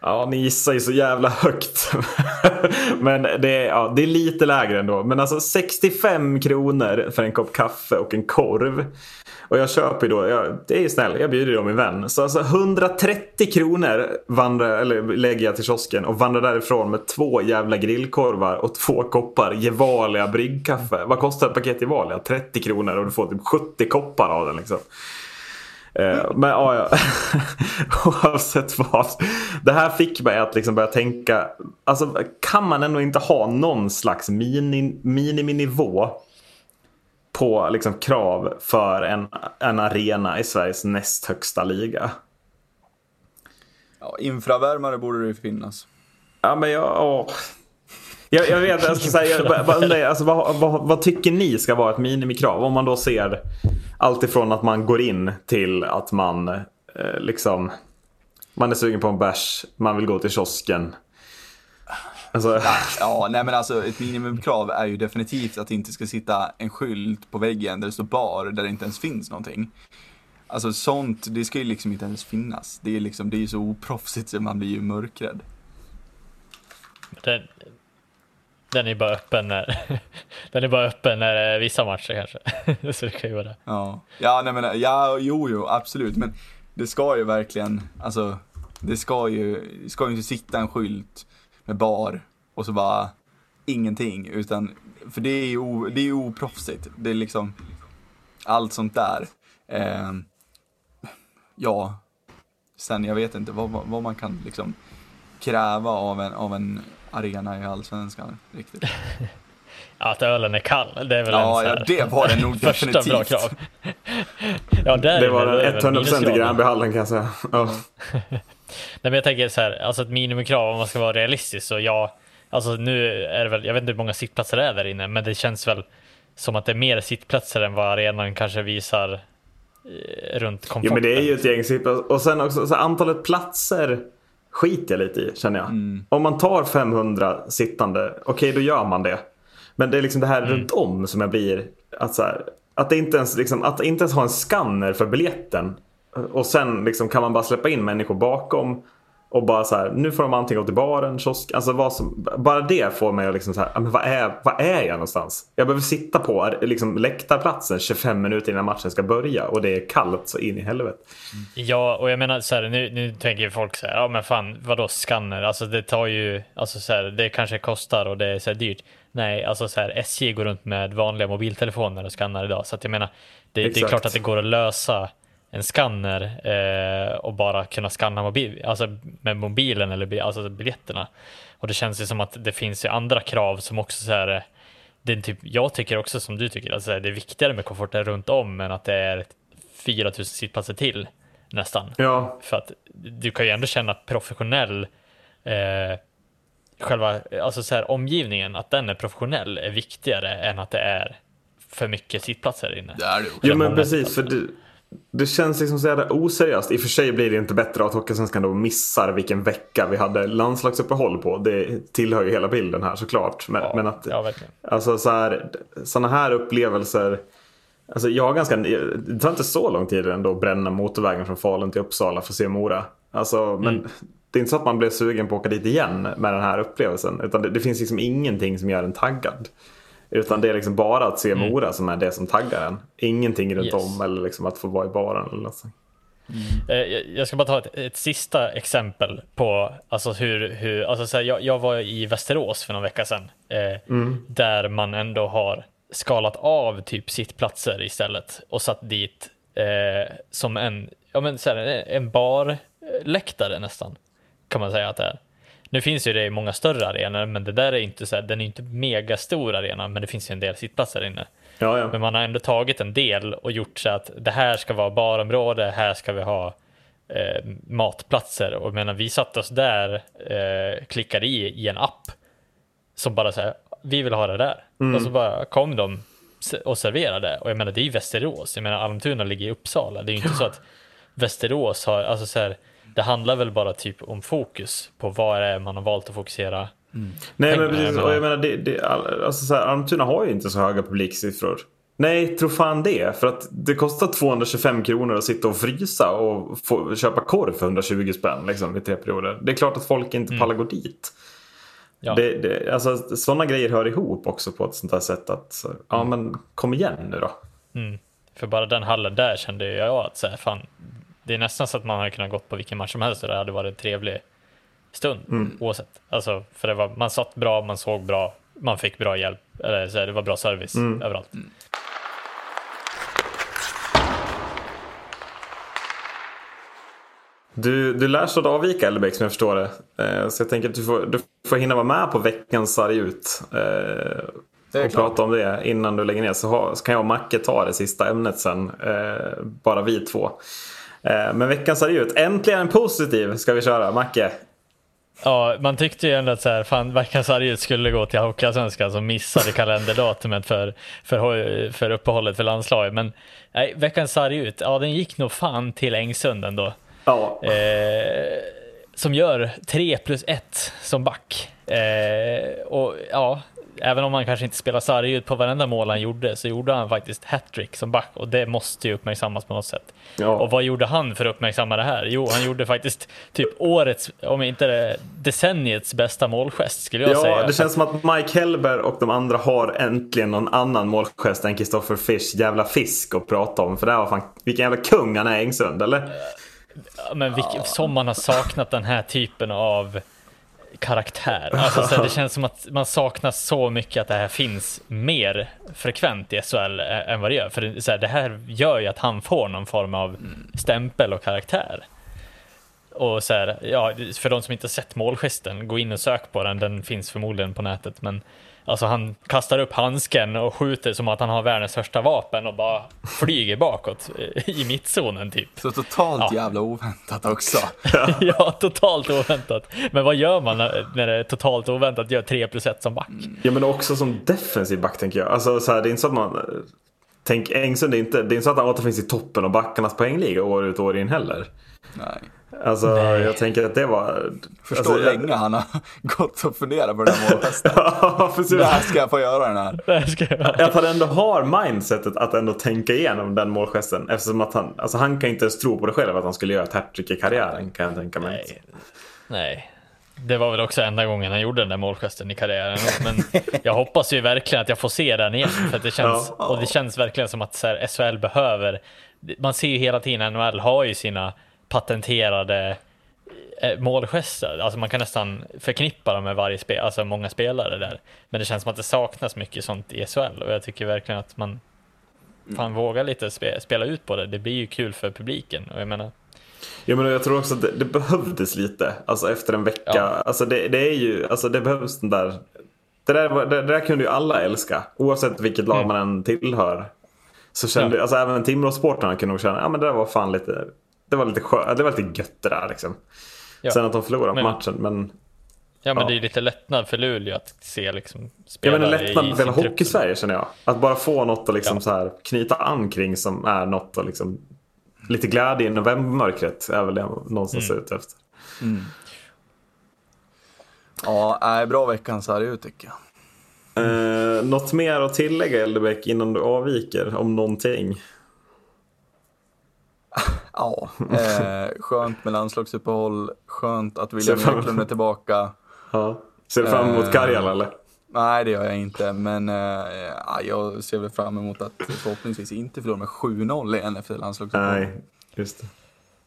Ja, ni gissar ju så jävla högt. Men det är, ja, det är lite lägre ändå. Men alltså 65 kronor för en kopp kaffe och en korv. Och jag köper ju då, jag, det är ju snäll, jag bjuder ju då min vän. Så alltså 130 kronor vandrar, eller lägger jag till kiosken och vandrar därifrån med två jävla grillkorvar och två koppar Gevalia bryggkaffe. Vad kostar ett paket Gevalia? 30 kronor och du får typ 70 koppar av den liksom. Eh, men ja, ja. oavsett vad. Det här fick mig att liksom börja tänka. Alltså, kan man ändå inte ha någon slags mini, miniminivå på liksom, krav för en, en arena i Sveriges näst högsta liga? Ja, infravärmare borde det ju finnas. Ja, men jag... Åh. Jag, jag vet, jag, ska säga, jag bara- undrar, alltså, vad, vad, vad tycker ni ska vara ett minimikrav? Om man då ser allt ifrån att man går in till att man eh, liksom... Man är sugen på en bärs, man vill gå till kiosken. Alltså, Ja, nej men alltså ett minimumkrav är ju definitivt att det inte ska sitta en skylt på väggen där det står bar, där det inte ens finns någonting. Alltså sånt, det ska ju liksom inte ens finnas. Det är liksom, det är ju så oproffsigt så man blir ju mörkrädd. Den, den är bara öppen när, den är bara öppen när det är vissa matcher kanske. så det kan ju vara det. Ja, ja nej men, ja, jo, jo, absolut, men det ska ju verkligen, alltså, det ska ju, det ska ju inte sitta en skylt med bar och så bara ingenting, utan, för det är ju, o- det är oproffsigt. Det är liksom, allt sånt där. Eh, ja, sen jag vet inte vad, vad, vad man kan liksom kräva av en, av en arena i allsvenskan riktigt. Att ölen är kall, det är väl Ja, en så ja, här, det var det nog första bra definitivt. krav. ja, där det var den 100% i minuskraven. Gränbyhallen kan jag säga. Ja. Nej, men jag tänker så här, alltså ett minimikrav om man ska vara realistisk så ja, alltså nu är det väl, jag vet inte hur många sittplatser det är där inne, men det känns väl som att det är mer sittplatser än vad arenan kanske visar eh, runt komforten. Jo men det är ju ett gäng sittplatser. Och sen också antalet platser skiter jag lite i känner jag. Om man tar 500 sittande, okej då gör man det. Men det är liksom det här runt om som jag blir att så här, att det inte ens liksom, att inte ens ha en scanner för biljetten. Och sen liksom kan man bara släppa in människor bakom. Och bara så här, nu får de antingen gå till baren, kiosk, alltså vad som, bara det får mig att liksom så här, men vad är, vad är jag någonstans? Jag behöver sitta på liksom, läktarplatsen 25 minuter innan matchen ska börja och det är kallt så in i helvete. Ja, och jag menar så här, nu, nu tänker folk så här, ja men fan, vadå scanner? Alltså det tar ju, alltså så här, det kanske kostar och det är så här dyrt. Nej, alltså så här, SJ går runt med vanliga mobiltelefoner och skannar idag, så att jag menar, det, det är klart att det går att lösa en scanner eh, och bara kunna scanna mobil, alltså med mobilen eller alltså biljetterna. Och det känns ju som att det finns ju andra krav som också så här, eh, det är typ, jag tycker också som du tycker, alltså det är viktigare med komforten runt om än att det är 4000 sittplatser till nästan. Ja, För att du kan ju ändå känna professionell eh, själva, alltså så här omgivningen, att den är professionell är viktigare än att det är för mycket sittplatser inne. Det är det också. Jo men precis, för det, det känns liksom så jävla oseriöst. I och för sig blir det inte bättre att Hockeysvenskan då missar vilken vecka vi hade landslagsuppehåll på. Det tillhör ju hela bilden här såklart. Men, Ja, men att, ja, verkligen. alltså så här, sådana här upplevelser. Alltså jag har ganska, det tar inte så lång tid ändå att bränna motorvägen från Falun till Uppsala för att se Mora. Alltså, men Mm. det är inte så att man blev sugen på att åka dit igen med den här upplevelsen. Utan det, det finns liksom ingenting som gör en taggad. Utan det är liksom bara att se Mora som är det som taggar en. Ingenting runt Mm. Yes. om eller liksom att få vara i baren eller något sånt. Mm. Jag ska bara ta ett, ett, sista exempel på alltså hur, hur alltså så här, jag, jag, var i Västerås för någon vecka sedan. Eh, mm. Där man ändå har skalat av typ sittplatser istället och satt dit eh, som en, ja men så här, en barläktare nästan. Kan man säga att det är. Nu finns ju det i många större arenor, men det där är inte så här, den är inte megastor arena, men det finns ju en del sittplatser inne. Ja, ja. Men man har ändå tagit en del och gjort så att det här ska vara barområde, här ska vi ha eh, matplatser. Och menar, vi satte oss där, eh, klickade i i en app som bara säger vi vill ha det där. Mm. Och så bara kom de och serverade. Och jag menar, det är ju Västerås. Jag menar, Almtuna ligger i Uppsala. Det är ju inte så att Västerås har, alltså så här, det handlar väl bara typ om fokus på vad det är man har valt att fokusera Mm. Nej men precis, och jag menar det, det, alltså så här, Almtuna har ju inte så höga publiksiffror. Nej, tro fan det. För att det kostar 225 kronor att sitta och frysa och få, köpa korv för 120 spänn liksom, i tre perioder. Det är klart att folk inte mm. pallar gå dit. Ja. Det, det, alltså, sådana grejer hör ihop också på ett sånt här sätt att, ja mm. men kom igen nu då. Mm. För bara den hallen där kände jag att så här, fan, det är nästan så att man hade kunnat gått på vilken match som helst och det hade varit en trevlig stund mm. oavsett. Alltså, för det var, man satt bra, man såg bra, man fick bra hjälp, eller så här, det var bra service mm. överallt. Mm. Du, du lär sig att avvika Elbeck som jag förstår det. Eh, så jag tänker att du får, du får hinna vara med på veckans sarg ut. Eh, och prata om det innan du lägger ner. Så, ha, så, kan jag och Macke ta det sista ämnet sen. Eh, bara vi två. Eh, men veckans sarg ut. Äntligen en positiv ska vi köra. Macke, Ja, man tyckte ju ändå att så här, fan, veckans sargut skulle gå till Hockeyallsvenskan som missade kalenderdatumet för, för, för uppehållet för landslaget. Men nej, veckans sargut, ja den gick nog fan till Engsund ändå. Ja. Eh, som gör 3 plus 1 som back. Eh, och ja, även om han kanske inte spelar sarg ut på varenda mål han gjorde så gjorde han faktiskt hattrick som back och det måste ju uppmärksammas på något sätt. Ja. Och vad gjorde han för att uppmärksamma det här? Jo, han gjorde faktiskt typ årets, om inte det, decenniets bästa målgest skulle jag ja, säga. Ja, det känns som att Mike Hellberg och de andra har äntligen någon annan målgest än Kristoffer Fisch jävla fisk att prata om. För det här var fan, vilken jävla kung han är Engsund, eller? Men vilk, som man har saknat den här typen av karaktär. Alltså, så det känns som att man saknar så mycket att det här finns mer frekvent i SHL än vad det gör. För så här, det här gör ju att han får någon form av stämpel och karaktär. Och så här, ja, för de som inte sett målgesten, gå in och sök på den, den finns förmodligen på nätet. Men Alltså han kastar upp handsken och skjuter som att han har världens största vapen och bara flyger bakåt i mittzonen typ. Så totalt ja. jävla oväntat också. ja, totalt oväntat. Men vad gör man när det är totalt oväntat gör 3 plus 1 som back? Ja men också som defensiv back tänker jag. Alltså så här, det är inte så att man Tänk Engsund, det är inte, det är inte så att han återfinns i toppen av backarnas poängliga år ut och år in heller. Nej. Alltså Nej. jag tänker att det var... Förstår alltså, länge jag... han har gått och funderat på den här målgesten. ja, precis. Det här ska jag få göra den här. Det här ska jag göra. Att han ändå har mindsetet att ändå tänka igenom den målgesten. Eftersom att han, alltså han kan inte ens tro på det själv att han skulle göra ett hattrick i karriären kan jag tänka mig. Nej. Nej. Det var väl också enda gången han gjorde den där målgesten i karriären. Men jag hoppas ju verkligen att jag får se den igen. För det känns, ja. Och det känns verkligen som att så här, SHL behöver, man ser ju hela tiden NHL har ju sina patenterade eh, målgester. Alltså man kan nästan förknippa dem med varje spel, alltså många spelare där. Men det känns som att det saknas mycket sånt i SHL och jag tycker verkligen att man fan vågar lite spe, spela ut på det. Det blir ju kul för publiken och jag menar. Ja, men jag tror också att det, det behövdes lite, alltså efter en vecka. Ja. Alltså det, det, är ju, alltså det behövs den där. Det där, det, det där kunde ju alla älska, oavsett vilket lag mm. man än tillhör. Så kände, ja. alltså även Timrå-sportarna kunde nog känna, ja men det där var fan lite, det var lite skönt, det var lite gött det där liksom. Ja. Sen att de förlorade men, matchen, men... Ja men ja. det är lite lättnad för Luleå att se liksom spela Ja men en lättnad för hela Hockeysverige känner jag. Att bara få något att liksom ja. så här, knyta an kring som är något att liksom... Lite glädje i novembermörkret är väl det jag någonstans mm. ute efter. Mm. Ja, är bra veckan så här ut tycker jag. Eh, något mer att tillägga Eldebäck innan du avviker om någonting? Ja, eh, skönt med landslagsuppehåll, skönt att William Eklund är tillbaka. Ja. Ser du fram emot eh, Karjala eller? Nej, det gör jag inte, men eh, jag ser väl fram emot att förhoppningsvis inte förlora med 7-0 igen efter landslagsuppehåll. Nej, just det.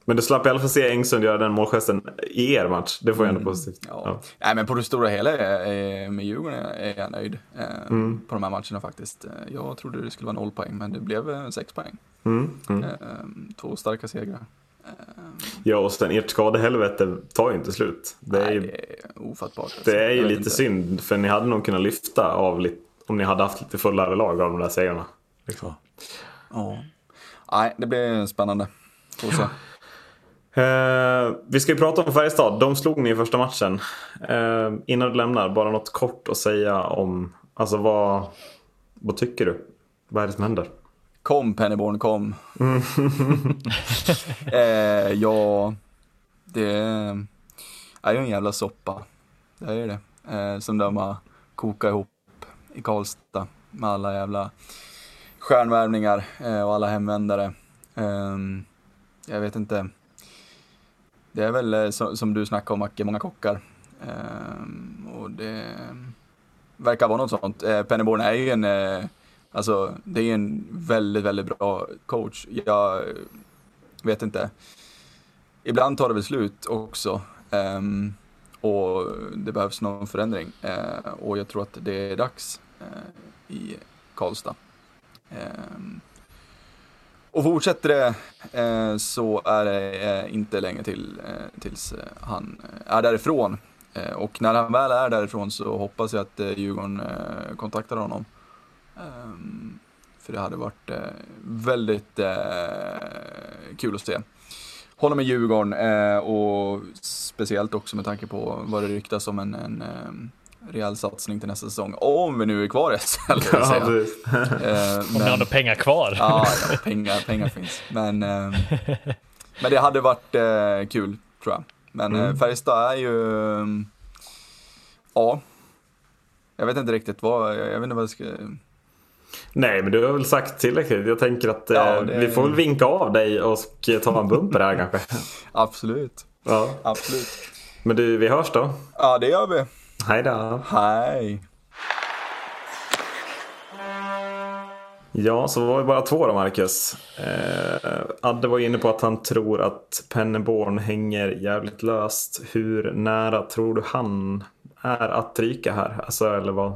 Men du slapp i alla fall se Engsund göra den målgesten i er match. Det får jag ändå Mm. positivt. Ja. Ja. Nej, men på det stora hela är, med Djurgården är jag nöjd eh, Mm. på de här matcherna faktiskt. Eh, Jag trodde det skulle vara noll poäng, men det blev eh, sex poäng. Mm, mm. Eh, två starka segrar. Eh, ja, och sen ert skadehelvete tar ju inte slut. Det är nej, ju, det är ofattbart. alltså. det är ju lite inte. synd, för ni hade nog kunnat lyfta av lite, om ni hade haft lite fullare lag av de där segrarna. Liksom. Ja. Nej, det blir spännande. Får se. Eh, vi ska ju prata om Färjestad. De slog ni i första matchen. Eh, innan du lämnar, bara något kort att säga om, alltså vad, vad tycker du? Vad är det som händer? Kom Pennyborn, kom. Mm. eh, ja, det är ju en jävla soppa. Det är det. Eh, som de har kokat ihop i Karlstad med alla jävla stjärnvärvningar eh, och alla hemvändare. Eh, jag vet inte. Det är väl eh, så, som du snackade om Macke, många kockar. Eh, och det verkar vara något sånt. Eh, Pennyborn är ju en eh, Alltså, det är en väldigt, väldigt bra coach. Jag vet inte. Ibland tar det väl slut också. Ehm, och det behövs någon förändring. Eh, och jag tror att det är dags eh, i Karlstad. Ehm, och fortsätter det eh, så är det eh, inte länge till eh, tills eh, han eh, är därifrån. Eh, och när han väl är därifrån så hoppas jag att eh, Djurgården kontaktar honom. Ehm, för det hade varit väldigt kul att se honom i Djurgården och speciellt också med tanke på vad det ryktas om en, en rejäl satsning till nästa säsong. Om vi nu är kvar i SHL, Ja. Eh, Om ni har några pengar kvar. Ja, ja pengar, pengar finns. Men, eh, men det hade varit eh, kul, tror jag. Men Mm. eh, Färjestad är ju... eh, ja. Jag vet inte riktigt vad, jag vet inte vad jag ska... Nej, men du har väl sagt tillräckligt. Jag tänker att eh, Ja, det- vi får väl vinka av dig och ta en bumper här kanske. Absolut, Ja. absolut. Men du, vi hörs då. Ja, det gör vi. Hej då. Hej. Ja, så var vi bara två då, Marcus. Eh, Adde var inne på att han tror att Penneborn hänger jävligt löst. Hur nära tror du han är att ryka här? Alltså, eller vad?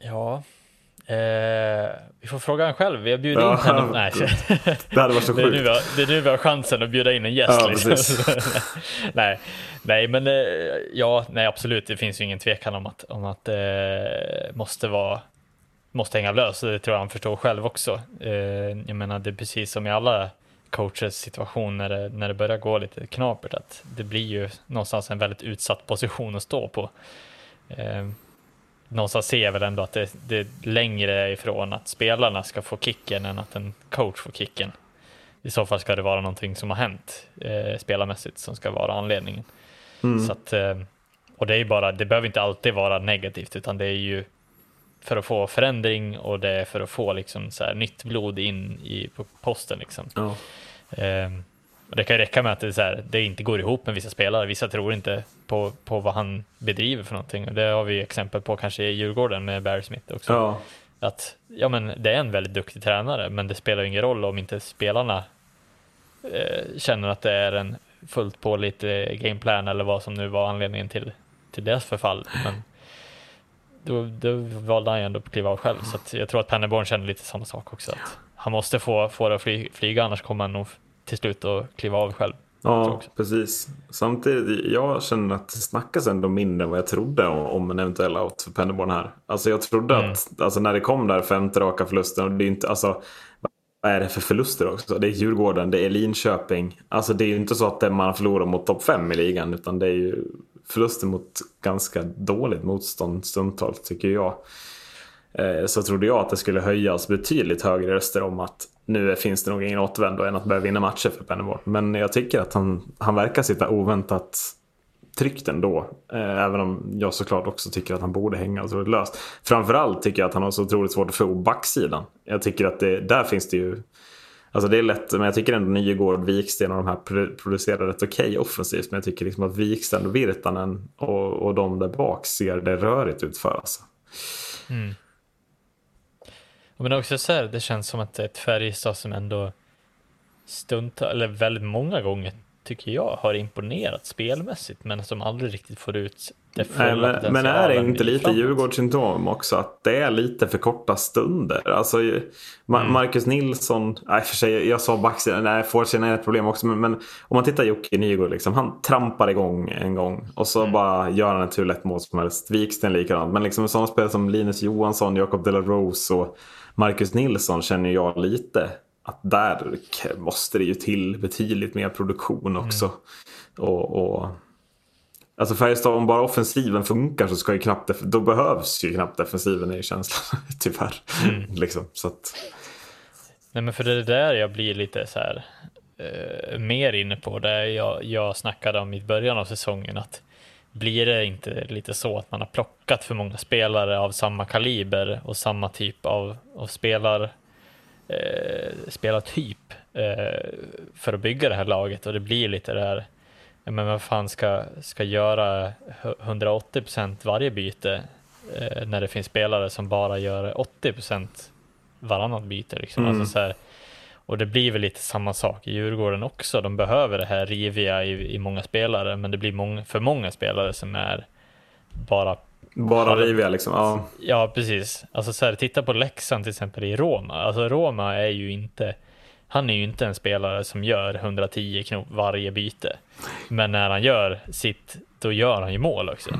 Ja, eh, vi får fråga han själv. Vi har bjudit Ja, in honom. Nej, Det hade varit så det, är nu vi sjukt. har, det är nu vi har chansen att bjuda in en gäst. Ja, liksom. nej, nej, men eh, ja, nej, absolut. Det finns ju ingen tvekan om att, om att det måste vara måste hänga lös. Det tror jag han förstår själv också. Eh, jag menar, det är precis som i alla coaches situation när det, när det börjar gå lite knapert, att det blir ju någonstans en väldigt utsatt position att stå på. Eh, någonstans ser jag väl ändå att det, det är längre ifrån att spelarna ska få kicken än att en coach får kicken. I så fall ska det vara någonting som har hänt eh, spelarmässigt som ska vara anledningen. Mm. Så att, eh, och det är bara, det behöver inte alltid vara negativt utan det är ju för att få förändring och det är för att få liksom så här nytt blod in i på posten liksom. Ja. Ehm, och det kan ju räcka med att det, här, det inte går ihop med vissa spelare. Vissa tror inte på, på vad han bedriver för någonting. Och det har vi exempel på kanske i Djurgården med Barry Smith också. Ja. Att ja, men det är en väldigt duktig tränare, men det spelar ju ingen roll om inte spelarna eh, känner att det är en fullt på lite gameplan eller vad som nu var anledningen till, till deras förfall. Men då, då valde han ju ändå att kliva av själv. Så jag tror att Pennerborn känner lite samma sak också. Att han måste få, få det att fly, flyga, annars kommer han nog till slut att kliva av själv. Ja, precis. Samtidigt, jag känner att det snackas ändå mindre än vad jag trodde om, om en eventuell out för Pennerborn här. Alltså jag trodde Mm. att, alltså när det kom där femte raka förlusten, och det är inte, alltså vad är det för förluster också? Det är Djurgården, det är Linköping. Alltså det är ju inte så att man förlorar mot topp fem i ligan, utan det är ju förluster mot ganska dåligt motstånd stundtals tycker jag. Eh, så trodde jag att det skulle höjas betydligt högre röster om att nu finns det nog ingen återvändo än att börja vinna matcher för Pennerborn. Men jag tycker att han, han verkar sitta oväntat tryggt ändå. Eh, även om jag såklart också tycker att han borde hänga otroligt löst. Framförallt tycker jag att han har så otroligt svårt att få ihop backsidan. Jag tycker att det, där finns det ju Alltså det är lätt, men jag tycker ändå Nygård, Viksten och de här producerar rätt okej offensivt. Men jag tycker liksom att Viksten och Virtanen och, och de där bak ser det rörigt ut för. Alltså. Mm. Men också så här, det känns som att ett Färjestad som ändå stund, eller väldigt många gånger tycker jag har imponerat spelmässigt men som aldrig riktigt får ut det Nej, men, men är det inte lite Djurgårdssyndrom också att det är lite för korta stunder? Alltså, mm. Marcus Nilsson, nej för sig, jag sa backsidan, nej forwardsidan är ett problem också. Men, men, om man tittar Jocke Nygård, liksom, han trampar igång en gång och så mm. bara gör han ett hur lätt mål som helst. Viksten likadant. Men liksom sådana spelare som Linus Johansson, Jakob De La Rose och Marcus Nilsson känner jag lite att där måste det ju till betydligt mer produktion också. Mm. Och, och, Alltså Färjestad, om bara offensiven funkar så ska ju knappt, då behövs ju knappt defensiven är ju känslan, tyvärr. Mm. liksom, så att... Nej men för det är där jag blir lite så här eh, mer inne på det jag, jag snackade om i början av säsongen att blir det inte lite så att man har plockat för många spelare av samma kaliber och samma typ av, av spelar, eh, spelartyp eh, för att bygga det här laget och det blir lite det här men vad fan ska, ska göra 180% varje byte eh, när det finns spelare som bara gör 80 varannat byte. Liksom. Mm. Alltså så här, och det blir väl lite samma sak i Djurgården också. De behöver det här riviga i, i många spelare, men det blir många, för många spelare som är bara bara riviga liksom? Ja, ja precis. Alltså så här, titta på Leksand till exempel i Roma. Alltså Roma är ju inte han är ju inte en spelare som gör 110 knop varje byte. Men när han gör sitt, då gör han ju mål också.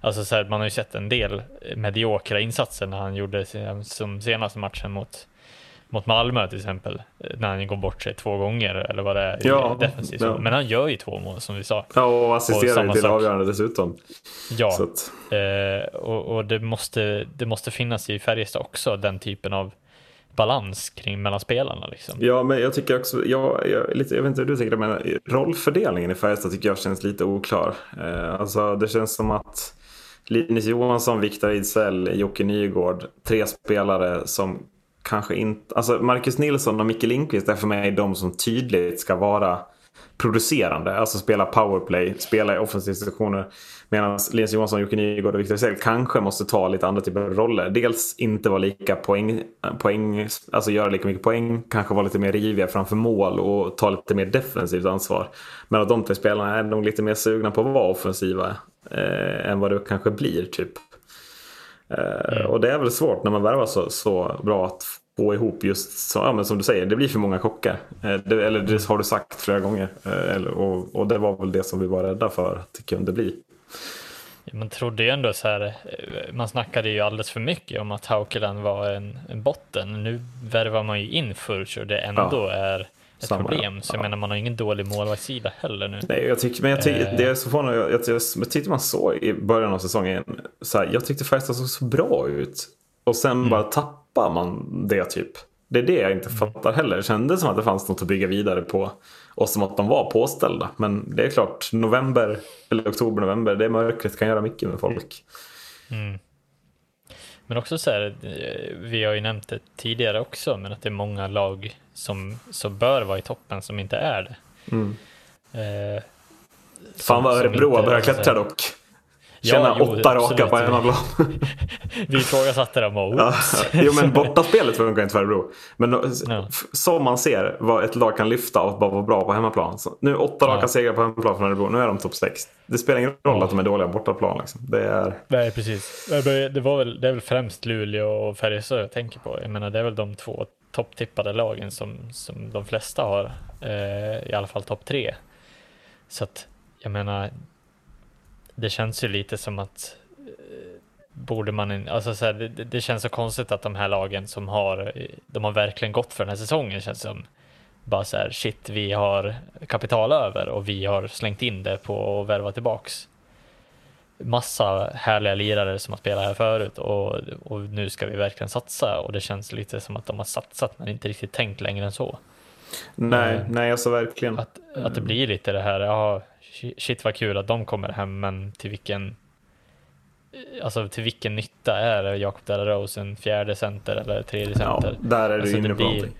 Alltså så här, man har ju sett en del mediokra insatser när han gjorde som senaste matchen mot, mot Malmö till exempel. När han går bort sig två gånger eller vad det är ja, defensivt. Ja. Men han gör ju två mål som vi sa. Ja, och assisterar till avgörande dessutom. Ja, att... eh, och, och, det, måste, det måste finnas i Färjestad också den typen av balans kring mellan spelarna. Liksom. Ja, men jag tycker också, jag, jag, lite, jag vet inte hur du tänker, men rollfördelningen i Färjestad tycker jag känns lite oklar. Eh, alltså det känns som att Linus Johansson, Viktor Ejdsell, Jocke Nygård, tre spelare som kanske inte, alltså Marcus Nilsson och Micke Lindqvist är för mig de som tydligt ska vara producerande, alltså spela powerplay, spela i offensiva situationer. Medan Linus Johansson, Jocke Nygård och Viktor Sell kanske måste ta lite andra typer av roller. Dels inte vara lika poäng, poäng, alltså göra lika mycket poäng, kanske vara lite mer riviga framför mål och ta lite mer defensivt ansvar. Men att de tre spelarna är nog lite mer sugna på att vara offensiva eh, än vad det kanske blir typ. Eh, mm. Och det är väl svårt när man värvar så, så bra att få ihop just så, ja, men som du säger, det blir för många kockar. Eh, det, eller det har du sagt flera gånger. Eh, eller, och, och, det var väl det som vi var rädda för att det kunde bli. Ja, man trodde ju ändå så här, man snackade ju alldeles för mycket om att Haukeland var en, en botten. Nu värvar man ju in Furch och det ändå ja. är ett Samma, problem. Så ja. jag menar, man har ingen dålig målvaktssida heller nu. Nej, jag tycker, men jag tycker, det är så förvånande. Jag, jag, jag, jag tyckte man såg i början av säsongen, så här, jag tyckte Färjestad såg så bra ut. Och sen mm. bara tappar man det typ. Det är det jag inte mm. fattar heller. Det kändes som att det fanns något att bygga vidare på. Och som att de var påställda. Men det är klart, november eller oktober, november, det mörkret kan göra mycket med folk. Mm. Men också så här, eh, vi har ju nämnt det tidigare också, men att det är många lag som, som bör vara i toppen som inte är det. Mm. Eh, Fan vad Örebro har börjat klättra dock. Känna ja, jo, åtta raka på hemmaplan. Vi ifrågasatte dem och oops. ja, Jo men bortaspelet funkar inte för Örebro. Men ja. som man ser vad ett lag kan lyfta och bara vara bra på hemmaplan. Så nu åtta raka ja. segrar på hemmaplan från Örebro. Nu är de topp 6. Det spelar ingen roll att de är dåliga bortaplan. Liksom. Det är... Nej precis. Det, var väl, det är väl främst Luleå och Färjestad jag tänker på. Jag menar det är väl de två topptippade lagen som, som de flesta har. Eh, I alla fall topp tre. Så att jag menar det känns ju lite som att eh, borde man, alltså så här, det, det, känns så konstigt att de här lagen som har, de har verkligen gått för den här säsongen känns som bara så här, shit, vi har kapital över och vi har slängt in det på att värva tillbaks massa härliga lirare som har spelat här förut och, och nu ska vi verkligen satsa och det känns lite som att de har satsat men inte riktigt tänkt längre än så. Nej, mm. nej alltså verkligen. Att, att det blir lite det här, ja, shit vad kul att de kommer hem, men till vilken Alltså till vilken nytta är Jakob Rose en fjärde center eller tredje center? Ja, där är du alltså, inne på någonting.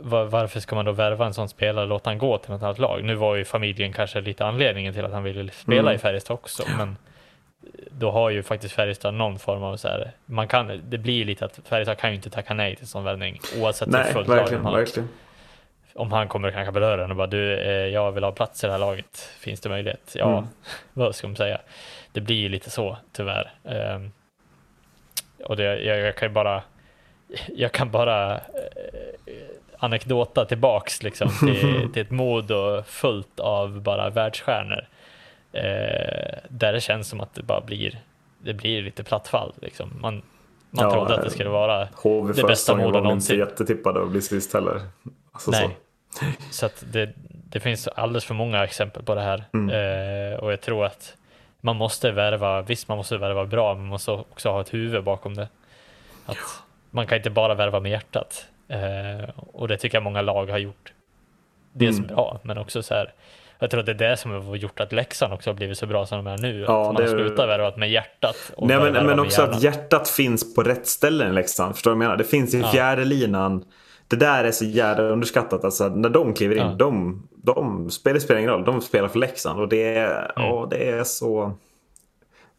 Var, varför ska man då värva en sån spelare och låta han gå till något annat lag? Nu var ju familjen kanske lite anledningen till att han ville spela mm. i Färjestad också, men då har ju faktiskt Färjestad någon form av så här, man kan, det blir lite att Färjestad kan ju inte tacka nej till sån värvning oavsett nej, hur fullt lag de har. Verkligen. Om han kommer kanske på dörren och bara du, eh, jag vill ha plats i det här laget, finns det möjlighet? Ja, Mm. vad ska man säga? Det blir ju lite så tyvärr. Ehm, och det, jag, jag kan ju bara, jag kan bara eh, anekdota tillbaks liksom till, till ett mod och fullt av bara världsstjärnor. Eh, där det känns som att det bara blir, det blir lite platt fall liksom. Man, man Ja, trodde att eh, det skulle vara HV Det bästa säsongen målet var väl inte någonsin. jättetippade att bli sist heller. Alltså Nej. Så. Så att det, det finns alldeles för många exempel på det här. Mm. Eh, och jag tror att man måste värva, visst man måste värva bra, men man måste också ha ett huvud bakom det. Att Man kan inte bara värva med hjärtat. Eh, och det tycker jag många lag har gjort. Dels Mm. bra, men också så här. Jag tror att det är det som har gjort att Leksand också har blivit så bra som de är nu. Ja, att man det har slutat värva med hjärtat. Och Nej, men, men också hjärnan. att hjärtat finns på rätt ställen i Leksand. Förstår du vad jag menar? Det finns i Ja. fjärde linan. Det där är så jävla underskattat. Alltså, när de kliver in, Ja. de, de spelar, spelar ingen roll. De spelar för Leksand. Och det är, Mm. och det är så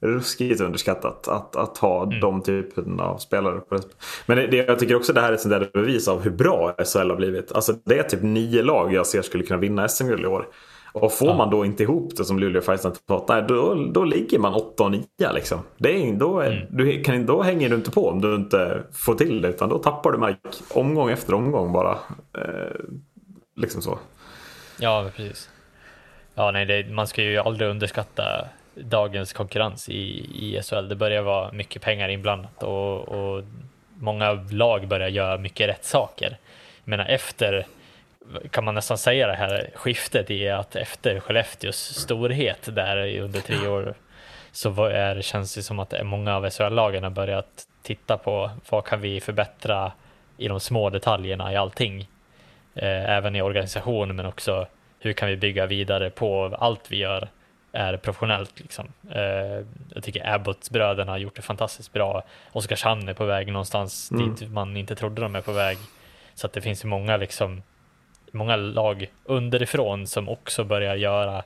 ruskigt underskattat att, att ha Mm. de typen av spelare. Men det, det, jag tycker också det här är ett sånt där bevis av hur bra SHL har blivit. Alltså, det är typ nio lag jag ser skulle kunna vinna SM-guld i år. Och får Ja. man då inte ihop det som Luleå fått, nej, då, då ligger man 8 och 9 liksom. Det är, då, är, Mm. du, kan, då hänger du inte på om du inte får till det, utan då tappar du mark omgång efter omgång bara. Eh, liksom så. Ja, precis. Ja, nej, det, man ska ju aldrig underskatta dagens konkurrens i, i SHL. Det börjar vara mycket pengar inblandat och, och många lag börjar göra mycket rätt saker. Jag menar efter, kan man nästan säga det här skiftet i att efter Skellefteås storhet där under tre år så var- är, känns det som att många av SHL-lagen har börjat titta på vad kan vi förbättra i de små detaljerna i allting. Eh, även i organisation men också hur kan vi bygga vidare på allt vi gör är professionellt. Liksom. Eh, jag tycker Abbott-bröderna har gjort det fantastiskt bra. Oskarshamn är på väg någonstans Mm. dit man inte trodde de är på väg. Så att det finns många, liksom, många lag underifrån som också börjar göra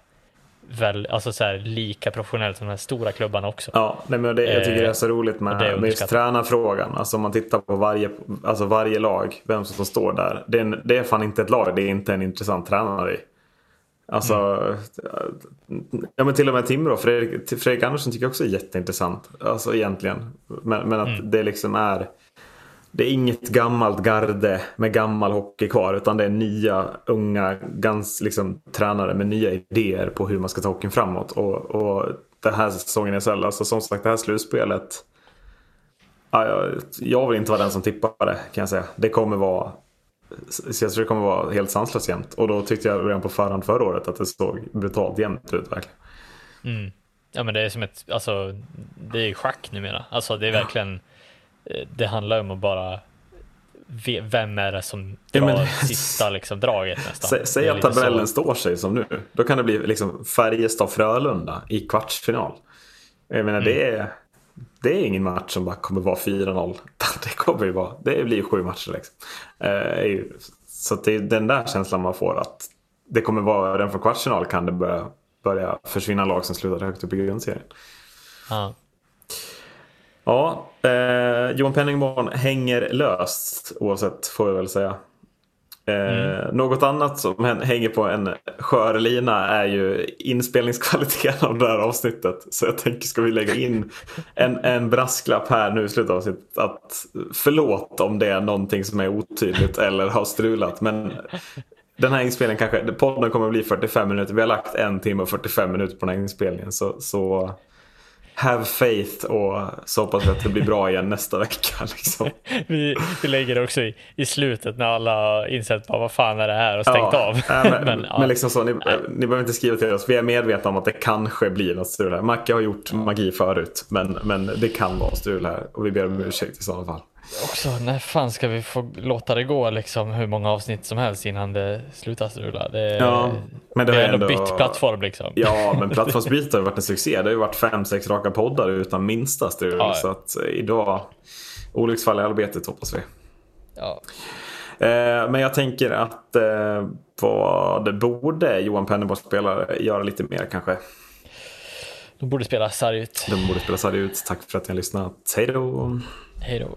väl, alltså så här, lika professionellt som de här stora klubbarna också. Ja, nej, men det, jag tycker det är så roligt det är med, med just tränarfrågan. Alltså om man tittar på varje, alltså varje lag, vem som står där. Det är, en, det är fan inte ett lag, det är inte en intressant tränare i. Alltså, ja men till och med Timrå, Fredrik, Fredrik Andersson tycker jag också är jätteintressant. Alltså egentligen. Men, men att Mm. det liksom är, det är inget gammalt garde med gammal hockey kvar. Utan det är nya, unga, gans, liksom, tränare med nya idéer på hur man ska ta hockeyn framåt. Och, och den här säsongen i SHL, alltså som sagt det här slutspelet. Ja, jag, vill inte vara den som tippar det kan jag säga. Det kommer vara så jag tror det kommer vara helt sanslöst jämnt. Och då tyckte jag redan på förhand förra året att det såg brutalt jämnt ut verkligen. Mm. Ja men det är som ett, alltså det är schack numera. Alltså det är verkligen, eh, det handlar om att bara, ve- vem är det som Ja, drar men- sista liksom draget nästan. Sä, säg att tabellen så. står sig som nu. Då kan det bli liksom Färjestad-Frölunda i kvartsfinal. Jag menar det, är, det är ingen match som bara kommer vara 4-0. Det kommer ju vara, det blir ju sju matcher liksom. Eh, ju- så det är den där känslan man får att det kommer vara, redan från kvartsfinal kan det börja, börja försvinna lag som slutar högt upp i grundserien. Ja. Ja, eh, Johan Penningborn hänger löst oavsett får jag väl säga. Eh, Något annat som hän- hänger på en skör lina är ju inspelningskvaliteten av det här avsnittet. Så jag tänker ska vi lägga in en, en brasklapp här nu i slutet av avsnittet. Att förlåt om det är någonting som är otydligt eller har strulat. Men den här inspelningen kanske, podden kommer bli 45 minuter. Vi har lagt en timme och 45 minuter på den här inspelningen. Så, så have faith och så hoppas vi att det blir bra igen nästa vecka. Liksom. Vi, vi lägger det också i, i slutet när alla har insett bara, vad fan är det här och stängt Ja, av. äh, men, Men, men, ja. liksom så, ni, ni behöver inte skriva till oss. Vi är medvetna om att det kanske blir något strul här. Macke har gjort magi förut, men, men det kan vara strul här. Och vi ber om ursäkt i sådana fall. Också, när fan ska vi få låta det gå liksom hur många avsnitt som helst innan det slutar strula? Det, Ja, men det vi har ändå ändå- bytt plattform liksom. Ja, men plattformsbyte har ju varit en succé. Det har ju varit fem, sex raka poddar utan minsta strul. Ja, ja. Så att eh, idag, olycksfall i arbetet hoppas vi. Ja. Eh, men jag tänker att eh, vad borde Johan Pennerborgs spelare göra lite mer kanske. De borde spela sarg ut. De borde spela sarg ut. Tack för att ni har lyssnat. Hej då! Hej då.